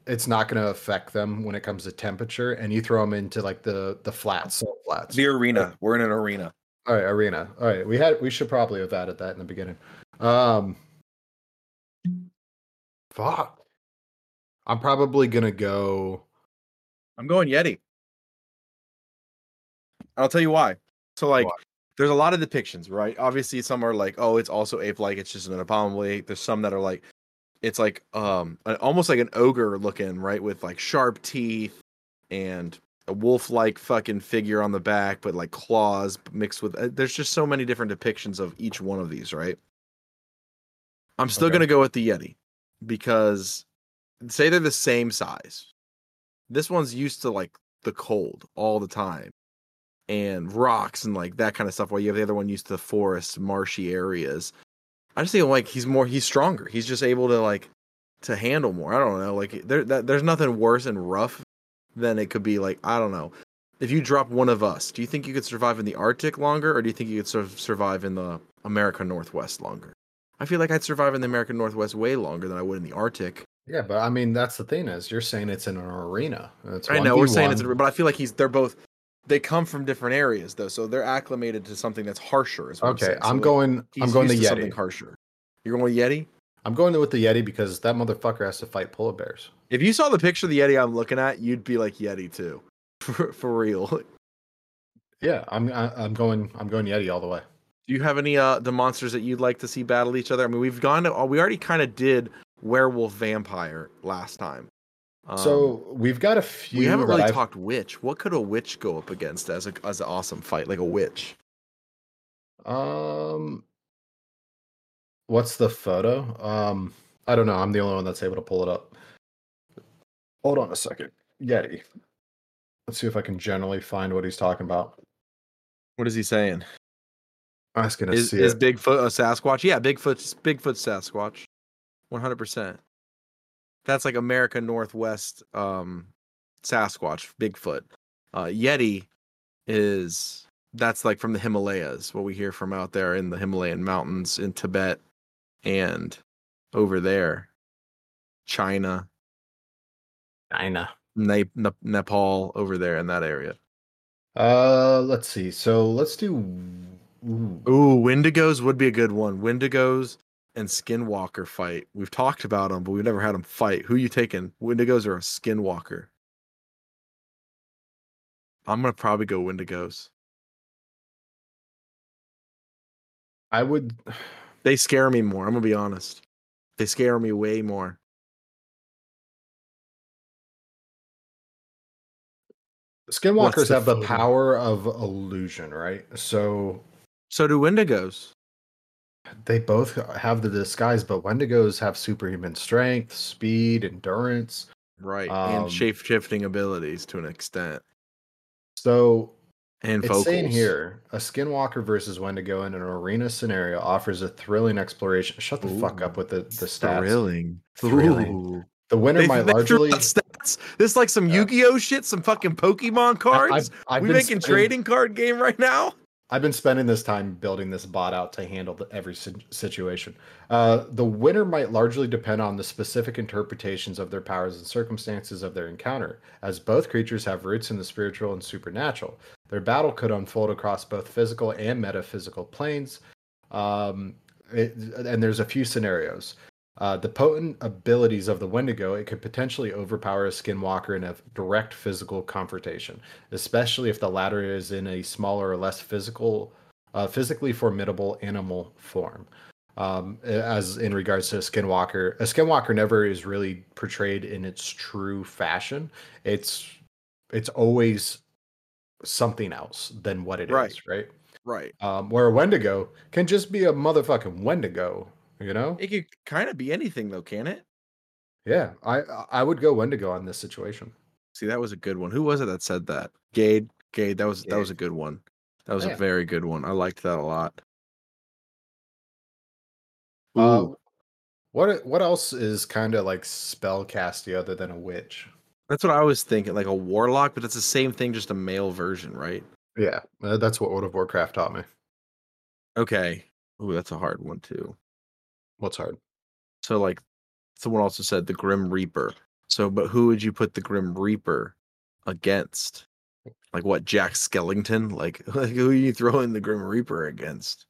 it's not going to affect them when it comes to temperature, and you throw them into like the the flats, salt flats. The arena. We're in an arena. All right, arena. All right, we had we should probably have added that in the beginning. Um, fuck. I'm probably gonna go. I'm going Yeti. I'll tell you why. So like Why? there's a lot of depictions, right? Obviously some are like, oh, it's also ape like, it's just an abominable ape. There's some that are like it's like um almost like an ogre looking, right? With like sharp teeth and a wolf like fucking figure on the back, but like claws mixed with uh, there's just so many different depictions of each one of these, right? I'm still Okay. gonna go with the Yeti because say they're the same size. This one's used to like the cold all the time and rocks and like that kind of stuff while you have the other one used to the forests, marshy areas. I just feel like he's more he's stronger. He's just able to like to handle more. I don't know. Like there that, there's nothing worse and rough than it could be like I don't know. If you drop one of us, do you think you could survive in the Arctic longer or do you think you could sort of survive in the American Northwest longer? I feel like I'd survive in the American Northwest way longer than I would in the Arctic. Yeah, but I mean that's the thing is you're saying it's in an arena. It's I know we're saying 1v1. it's, but I feel like he's they're both they come from different areas though, so they're acclimated to something that's harsher. Is Okay. So, I'm like, going. I'm going the to something Yeti. harsher. You're going with Yeti. I'm going with the Yeti because that motherfucker has to fight polar bears. If you saw the picture of the Yeti I'm looking at, you'd be like Yeti too, for, for real. Yeah, I'm. I, I'm going. I'm going Yeti all the way. Do you have any uh the monsters that you'd like to see battle each other? I mean, we've gone. To, oh, we already kind of did werewolf vampire last time. Um, so we've got a few. we haven't really I've- talked witch. What could a witch go up against as a as an awesome fight, like a witch? Um, what's the photo? Um, I don't know. I'm the only one that's able to pull it up. Hold on a second. Yeti. Let's see if I can generally find what he's talking about. What is he saying? I was gonna Is, see is it. Bigfoot a Sasquatch? Yeah, Bigfoot's Bigfoot Sasquatch. One hundred percent. That's like America Northwest um Sasquatch, Bigfoot. Uh Yeti is that's like from the Himalayas, what we hear from out there in the Himalayan mountains in Tibet and over there. China, China. Ne- Ne- Nepal over there in that area. Uh, let's see. So let's do. Ooh. Ooh, Wendigos would be a good one. Wendigos and Skinwalker fight. We've talked about them, but we've never had them fight. Who you taking? Wendigos or a Skinwalker? I'm gonna probably go Wendigos. I would. They scare me more. I'm gonna be honest. They scare me way more. Skinwalkers the have the power of illusion, right? So So do Wendigos. They both have the disguise, but Wendigos have superhuman strength, speed, endurance. Right. Um, and shape shifting abilities to an extent. So And it's vocals. saying here a skinwalker versus Wendigo in an arena scenario offers a thrilling exploration. Shut the fuck up with the, the stats. Thrilling. Thrilling. Ooh. The winner They, might they largely. stats. This is like some Yeah. Yu-Gi-Oh shit, some fucking Pokemon cards. I've, I've we making spending- trading card game right now. I've been spending this time building this bot out to handle the, every situation. Uh, the winner might largely depend on the specific interpretations of their powers and circumstances of their encounter, as both creatures have roots in the spiritual and supernatural. Their battle could unfold across both physical and metaphysical planes. Um, it, and there's a few scenarios. Uh, the potent abilities of the Wendigo, it could potentially overpower a skinwalker in a direct physical confrontation especially if the latter is in a smaller or less physical, uh, physically formidable animal form. Um, as in regards to a skinwalker, a skinwalker never is really portrayed in its true fashion. It's it's always something else than what it is, Right. right? Right. Um, where a Wendigo can just be a motherfucking Wendigo, you know? It could kind of be anything though, can it? Yeah, I I would go Wendigo on this situation. See, that was a good one. Who was it that said that? Gade. Gade. That was that was a good one. That was Yeah. a very good one. I liked that a lot. Uh, Ooh. what what else is kind of like spell casty other than a witch? That's what I was thinking, like a warlock, but it's the same thing, just a male version, right? Yeah, uh, that's what World of Warcraft taught me. Okay. Ooh, that's a hard one too. What's hard? So like someone also said the Grim Reaper. So but who would you put the Grim Reaper against? Like what, Jack Skellington? Like, like who are you throwing the Grim Reaper against?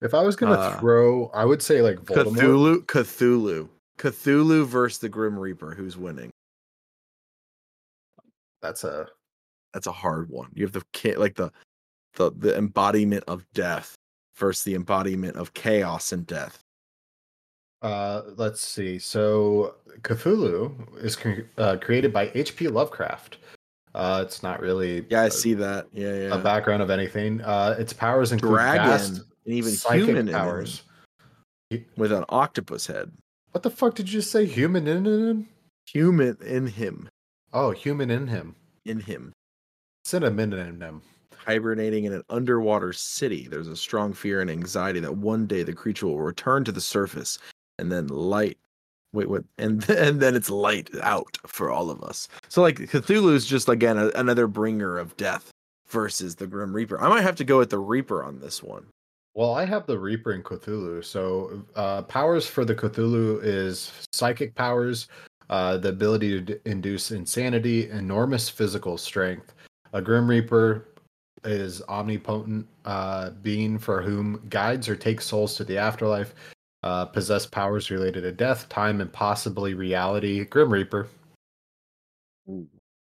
If I was gonna Uh, throw, I would say like Voldemort. Cthulhu Cthulhu. Cthulhu versus the Grim Reaper. Who's winning? That's a That's a hard one. You have the ki- like the the the embodiment of death versus the embodiment of chaos and death. Uh. Let's see. So Cthulhu is cre- uh, created by H.P. Lovecraft. Uh, it's not really Yeah, I a, see that. Yeah, yeah. a background of anything. Uh, its powers include Dragon vast and even human powers. with an octopus head. What the fuck did you just say? Human in him? Human in him. Oh, human in him. In him. Cinnamon in him. hibernating in an underwater city. There's a strong fear and anxiety that one day the creature will return to the surface and then light. Wait, what? And and then it's light out for all of us. So like Cthulhu is just again a, another bringer of death versus the Grim Reaper. I might have to go with the Reaper on this one. Well, I have the Reaper and Cthulhu. So, uh, powers for the Cthulhu is psychic powers, uh, the ability to d- induce insanity, enormous physical strength. A Grim Reaper is omnipotent uh, being for whom guides or takes souls to the afterlife, uh, possess powers related to death, time, and possibly reality. Grim Reaper.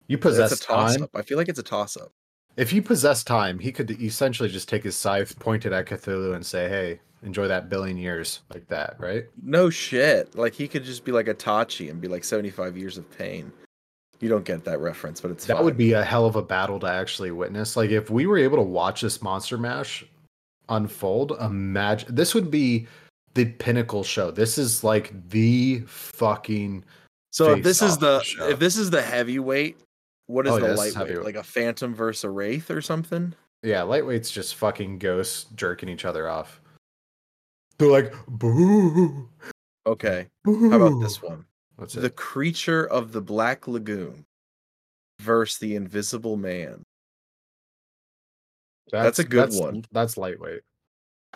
You possess That's a toss time. up. I feel like it's a toss up. If you possess time, he could essentially just take his scythe, point it at Cthulhu, and say, "Hey, enjoy that billion years," like that, right? No shit. Like he could just be like Itachi and be like 75 years of pain. You don't get that reference, but it's That fine. would be a hell of a battle to actually witness. Like if we were able to watch this monster mash unfold, imagine this would be the pinnacle show. This is like the fucking So if this is the show. if this is the heavyweight, what is Oh, the yeah, this is lightweight? Like a Phantom versus a Wraith or something? yeah, lightweights just fucking ghosts jerking each other off. They're like, boo. Okay. boo. How about this one? What's The it? creature of the Black Lagoon versus the Invisible Man. that's a good that's, one. That's lightweight.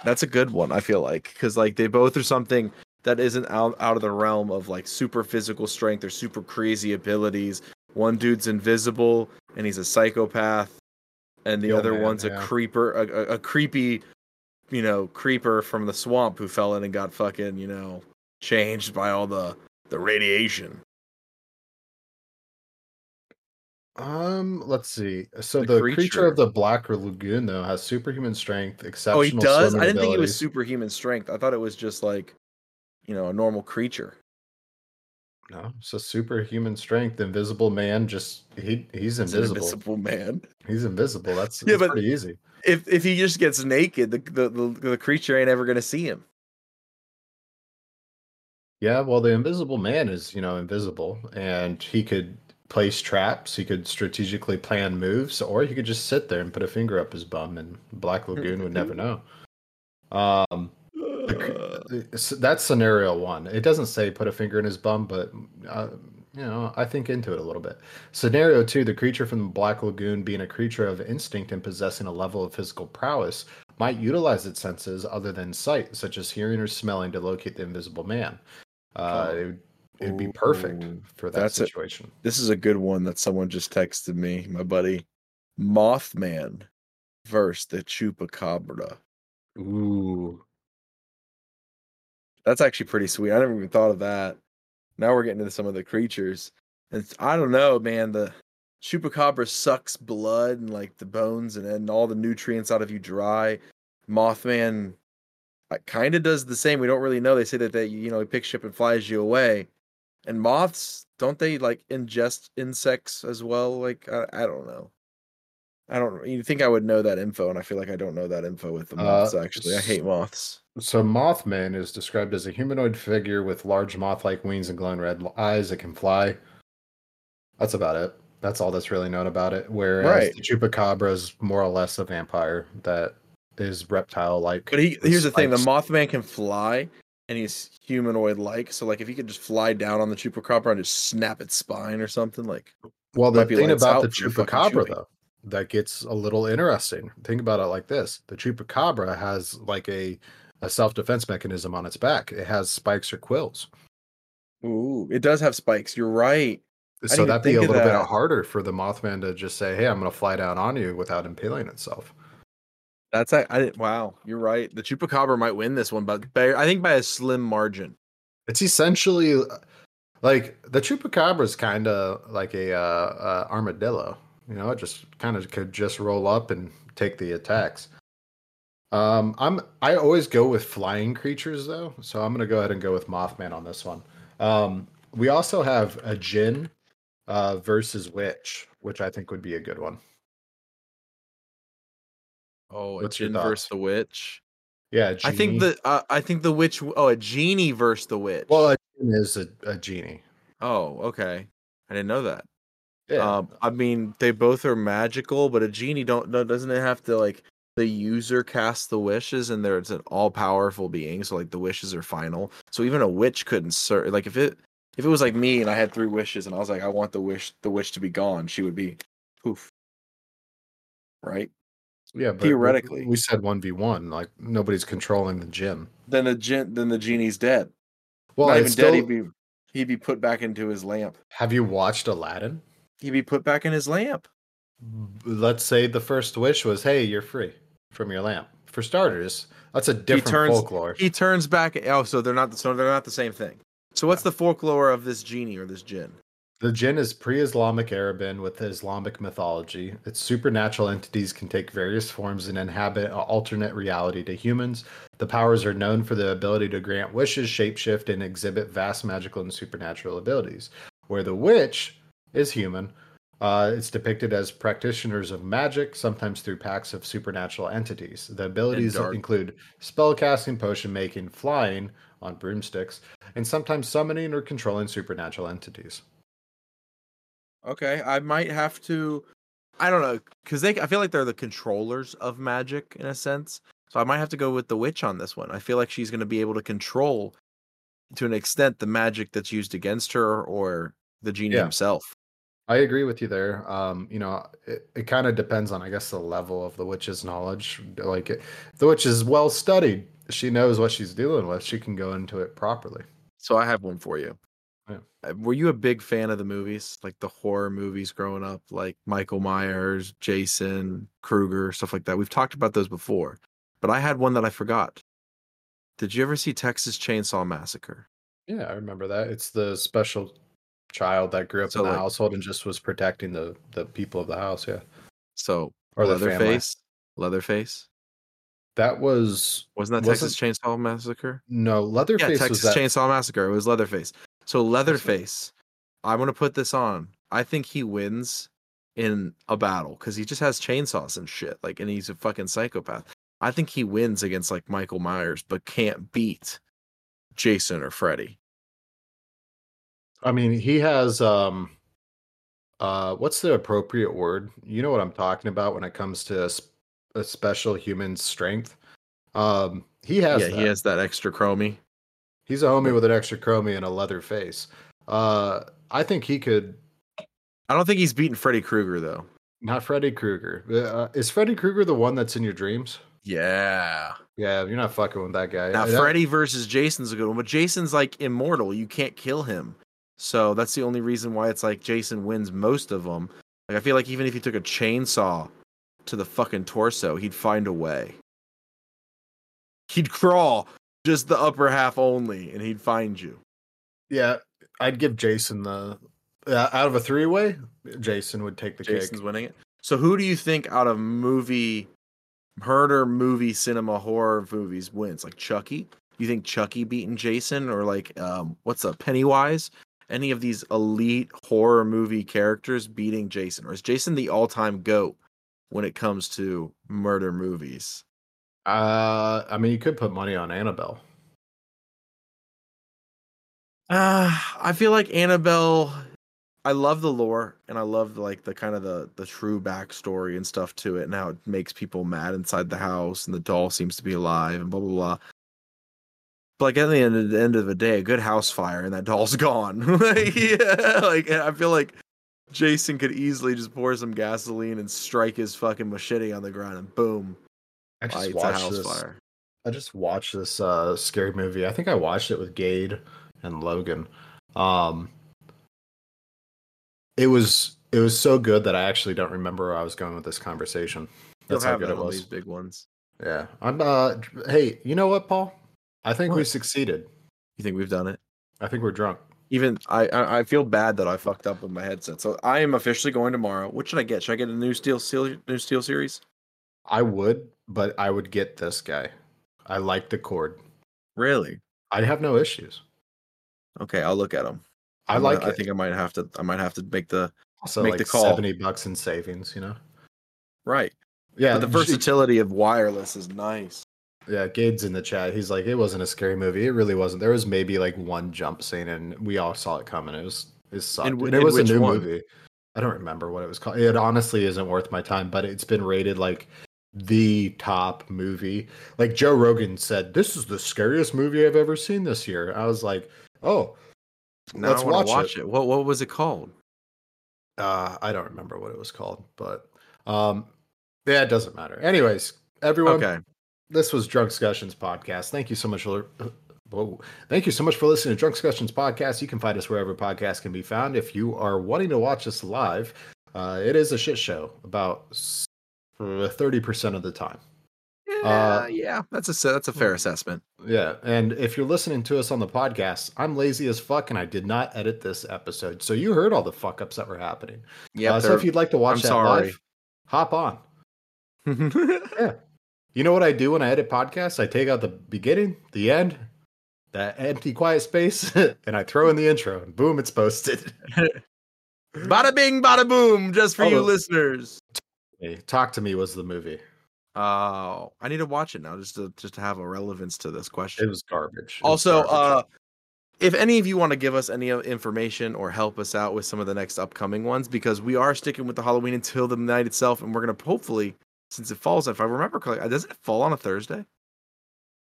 That's a good one. I feel like because like they both are something that isn't out out of the realm of like super physical strength or super crazy abilities. One dude's invisible and he's a psychopath, and the Yo, other man, one's a creeper, a, a, a creepy, you know, creeper from the swamp who fell in and got fucking you know changed by all the the radiation. Um, let's see. So The the, creature. creature. of the Black Lagoon though has superhuman strength, exceptional. Oh, he does. I didn't think it was superhuman strength. I thought it was just like, you know, a normal creature. No, so superhuman strength. Invisible man, just he he's It's invisible. invisible man. He's invisible. That's Yeah, that's but- pretty easy. if if he just gets naked, the the, the, the creature ain't ever gonna see him. Yeah, well, the Invisible Man is, you know, invisible, and he could place traps. He could strategically plan moves, or he could just sit there and put a finger up his bum, and Black Lagoon would never know. Um, that's scenario one. It doesn't say put a finger in his bum, but uh, you know, I think into it a little bit. Scenario two: the creature from the Black Lagoon, being a creature of instinct and possessing a level of physical prowess, might utilize its senses other than sight, such as hearing or smelling, to locate the Invisible Man. Uh, Oh. it would, it'd be perfect Ooh, for that that's a- situation. This is a good one that someone just texted me, my buddy. Mothman versus the Chupacabra. Ooh, That's actually pretty sweet. I never even thought of that. Now we're getting into some of the creatures. And I don't know, man. The Chupacabra sucks blood and like the bones and, and all the nutrients out of you dry. Mothman kind of does the same. We don't really know. They say that they, you know, he picks you up and flies you away. And moths, don't they like ingest insects as well? Like, I, I don't know. I don't. You think I would know that info, and I feel like I don't know that info with the Uh, moths. actually, I hate moths. So Mothman is described as a humanoid figure with large moth-like wings and glowing red eyes that can fly. That's about it. That's all that's really known about it. Whereas Right. the chupacabra is more or less a vampire that is reptile-like. But he here's the thing: the. Mothman can fly, and he's humanoid-like. So, like, if he could just fly down on the chupacabra and just snap its spine or something, like, Well, the thing about the out for fucking chupacabra, though, that gets a little interesting. Think about it like this: the chupacabra has like a a self-defense mechanism on its back. It has spikes or quills, ooh, it does have spikes. You're right. so that'd be a little bit harder for the Mothman to just say, "Hey, I'm going to fly down on you" without impaling itself. That's I, I. Wow, you're right. The chupacabra might win this one, but by, I think by a slim margin. It's essentially uh, like the chupacabra is kind of like a uh, uh, armadillo. You know, it just kind of could just roll up and take the attacks. Um, I'm I always go with flying creatures though, so I'm gonna go ahead and go with Mothman on this one. Um, we also have a Jinn uh, versus Witch, which I think would be a good one. Oh, a What's your versus the witch. Yeah, I think the uh, I think the witch. Oh, a genie versus the witch. well, a is a, a genie. oh, okay. I didn't know that. Yeah, Um, I mean, they both are magical, but a genie don't doesn't it have to like the user cast the wishes, and there's an all powerful being, so like the wishes are final. So even a witch couldn't ser- like if it if it was like me and I had three wishes and I was like I want the wish the wish to be gone, she would be poof. Right? Yeah. But theoretically. we said one v one. Like nobody's controlling the jinn. Then the gen- then the genie's dead. Well, Not even it's dead. He'd be he'd be put back into his lamp. Have you watched Aladdin? He'd be put back in his lamp. Let's say the first wish was, "Hey, you're free from your lamp." For starters, that's a different turns- folklore. He turns back. Oh, so they're not. So they're not the same thing. So what's the folklore of this genie or this jinn? The jinn is pre-Islamic Arabian with Islamic mythology. Its supernatural entities can take various forms and inhabit an alternate reality to humans. The powers are known for the ability to grant wishes, shapeshift, and exhibit vast magical and supernatural abilities. Where the witch is human, uh, it's depicted as practitioners of magic, sometimes through packs of supernatural entities. The abilities include spellcasting, potion making, flying on broomsticks, and sometimes summoning or controlling supernatural entities. Okay, I might have to. I don't know because they. I feel like they're the controllers of magic in a sense. So I might have to go with the witch on this one. I feel like she's going to be able to control, to an extent, the magic that's used against her or the genie Yeah. himself. I agree with you there. Um, you know, it, it kind of depends on, I guess, the level of the witch's knowledge. Like, it, the witch is well studied, she knows what she's dealing with. She can go into it properly. So I have one for you. Yeah. Uh, Were you a big fan of the movies, like the horror movies growing up, like Michael Myers, Jason, Krueger, stuff like that? We've talked about those before, but I had one that I forgot. Did you ever see Texas Chainsaw Massacre? Yeah, I remember that. It's the special child that grew up So, in the like- household and just was protecting the the people of the house. Yeah, So or. Leatherface, Leatherface, That was wasn't that Wasn't- Texas Chainsaw Massacre? no Yeah, Leatherface Texas was that. Chainsaw Massacre. It was Leatherface. So Leatherface, I'm gonna put this on. I think he wins in a battle because he just has chainsaws and shit. Like, and he's a fucking psychopath. I think he wins against like Michael Myers, but can't beat Jason or Freddy. I mean, he has um uh what's the appropriate word? You know what I'm talking about when it comes to a, special human strength. Um he has yeah, that. he has that extra chromie. He's a homie with an extra chromie and a leather face. Uh I think he could I don't think he's beaten Freddy Krueger though. not Freddy Krueger. Uh, is Freddy Krueger the one that's in your dreams? Yeah. Yeah, you're not fucking with that guy. Now that- Freddy versus Jason's a good one, but Jason's like immortal. You can't kill him. So that's the only reason why it's like Jason wins most of them. Like I feel like even if he took a chainsaw to the fucking torso, he'd find a way. He'd crawl just the upper half only, and he'd find you. Yeah, I'd give Jason the uh, out of a three way. Jason would take the Jason's cake. winning it. So who do you think out of movie murder movie cinema horror movies wins? Like Chucky? You think Chucky beating Jason or like um what's up Pennywise? Any of these elite horror movie characters beating Jason? Or is Jason the all-time goat when it comes to murder movies? Uh, I mean, you could put money on Annabelle. Uh, I feel like Annabelle. I love the lore and I love like the kind of the the true backstory and stuff to it and how it makes people mad inside the house and the doll seems to be alive and blah blah blah. But like at the end of the end of the day, a good house fire and that doll's gone. like, yeah, like I feel like Jason could easily just pour some gasoline and strike his fucking machete on the ground and boom, I just watched this. fire. I just watched this uh scary movie. I think I watched it with Gade and Logan. Um it was it was so good that I actually don't remember where I was going with this conversation. You'll That's how good it was. these big ones. Yeah. I'm uh hey, you know what, Paul? I think we What? succeeded. You think we've done it? I think we're drunk. even I, I I feel bad that I fucked up with my headset. So I am officially going tomorrow. What should I get? Should I get a new Steel Steel new SteelSeries? I would, but I would get this guy. I like the cord. Really? I have no issues. Okay, I'll look at them. I like I it. think I might have to. I might have to make the also make like the call. 70 bucks in savings, you know? right. Yeah, but the versatility of wireless is nice. Yeah, Gade's in the chat. He's like, it wasn't a scary movie. It really wasn't. There was maybe like one jump scene, and we all saw it coming. It was it sucked. wh- And it was a new one? movie. I don't remember what it was called. It honestly isn't worth my time, but it's been rated like the top movie. Like Joe Rogan said, this is the scariest movie I've ever seen this year. I was like, oh, Now let's watch, watch it. it. What what was it called? Uh, I don't remember what it was called, but um, yeah, it doesn't matter. Anyways, everyone, Okay. this was Drunkscussions podcast. Thank you so much for whoa. thank you so much for listening to Drunkscussions podcast. You can find us wherever podcasts can be found. If you are wanting to watch us live, uh, it is a shit show about thirty percent of the time. Yeah, Uh, yeah, that's a that's a fair assessment. Yeah, and if you're listening to us on the podcast, I'm lazy as fuck, and I did not edit this episode, so you heard all the fuck ups that were happening. Yeah, uh, so if you'd like to watch I'm that sorry. live, hop on. Yeah. You know what I do when I edit podcasts? I take out the beginning, the end, that empty quiet space, and I throw in the intro, and boom, it's posted. bada bing, bada boom, just for you listeners. Hey, Talk to Me was the movie. Oh, I need to watch it now just to just to have a relevance to this question. It was garbage. It was also garbage. uh if any of you want to give us any information or help us out with some of the next upcoming ones because we are sticking with the halloween until the night itself and we're going to hopefully since it falls if i remember correctly does it fall on a thursday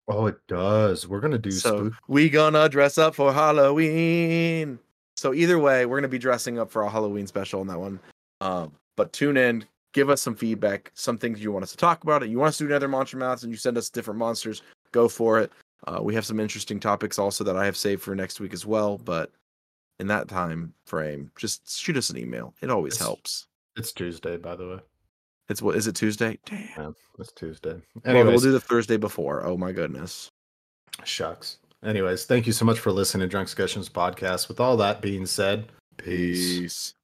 oh, it does. We're gonna do so spook. we gonna dress up for halloween so either way we're going to be dressing up for our halloween special on that one um but tune in give us some feedback some things you want us to talk about It you want us to do another monster mouths and you send us different monsters go for it uh, we have some interesting topics also that i have saved for next week as well but in that time frame just shoot us an email it always It's- helps It's Tuesday, by the way. it's what is it tuesday damn Yeah, it's Tuesday. well, we'll do the thursday before oh my goodness shucks. Anyways, thank you so much for listening to Drunkscussions podcast. With all that being said, peace. peace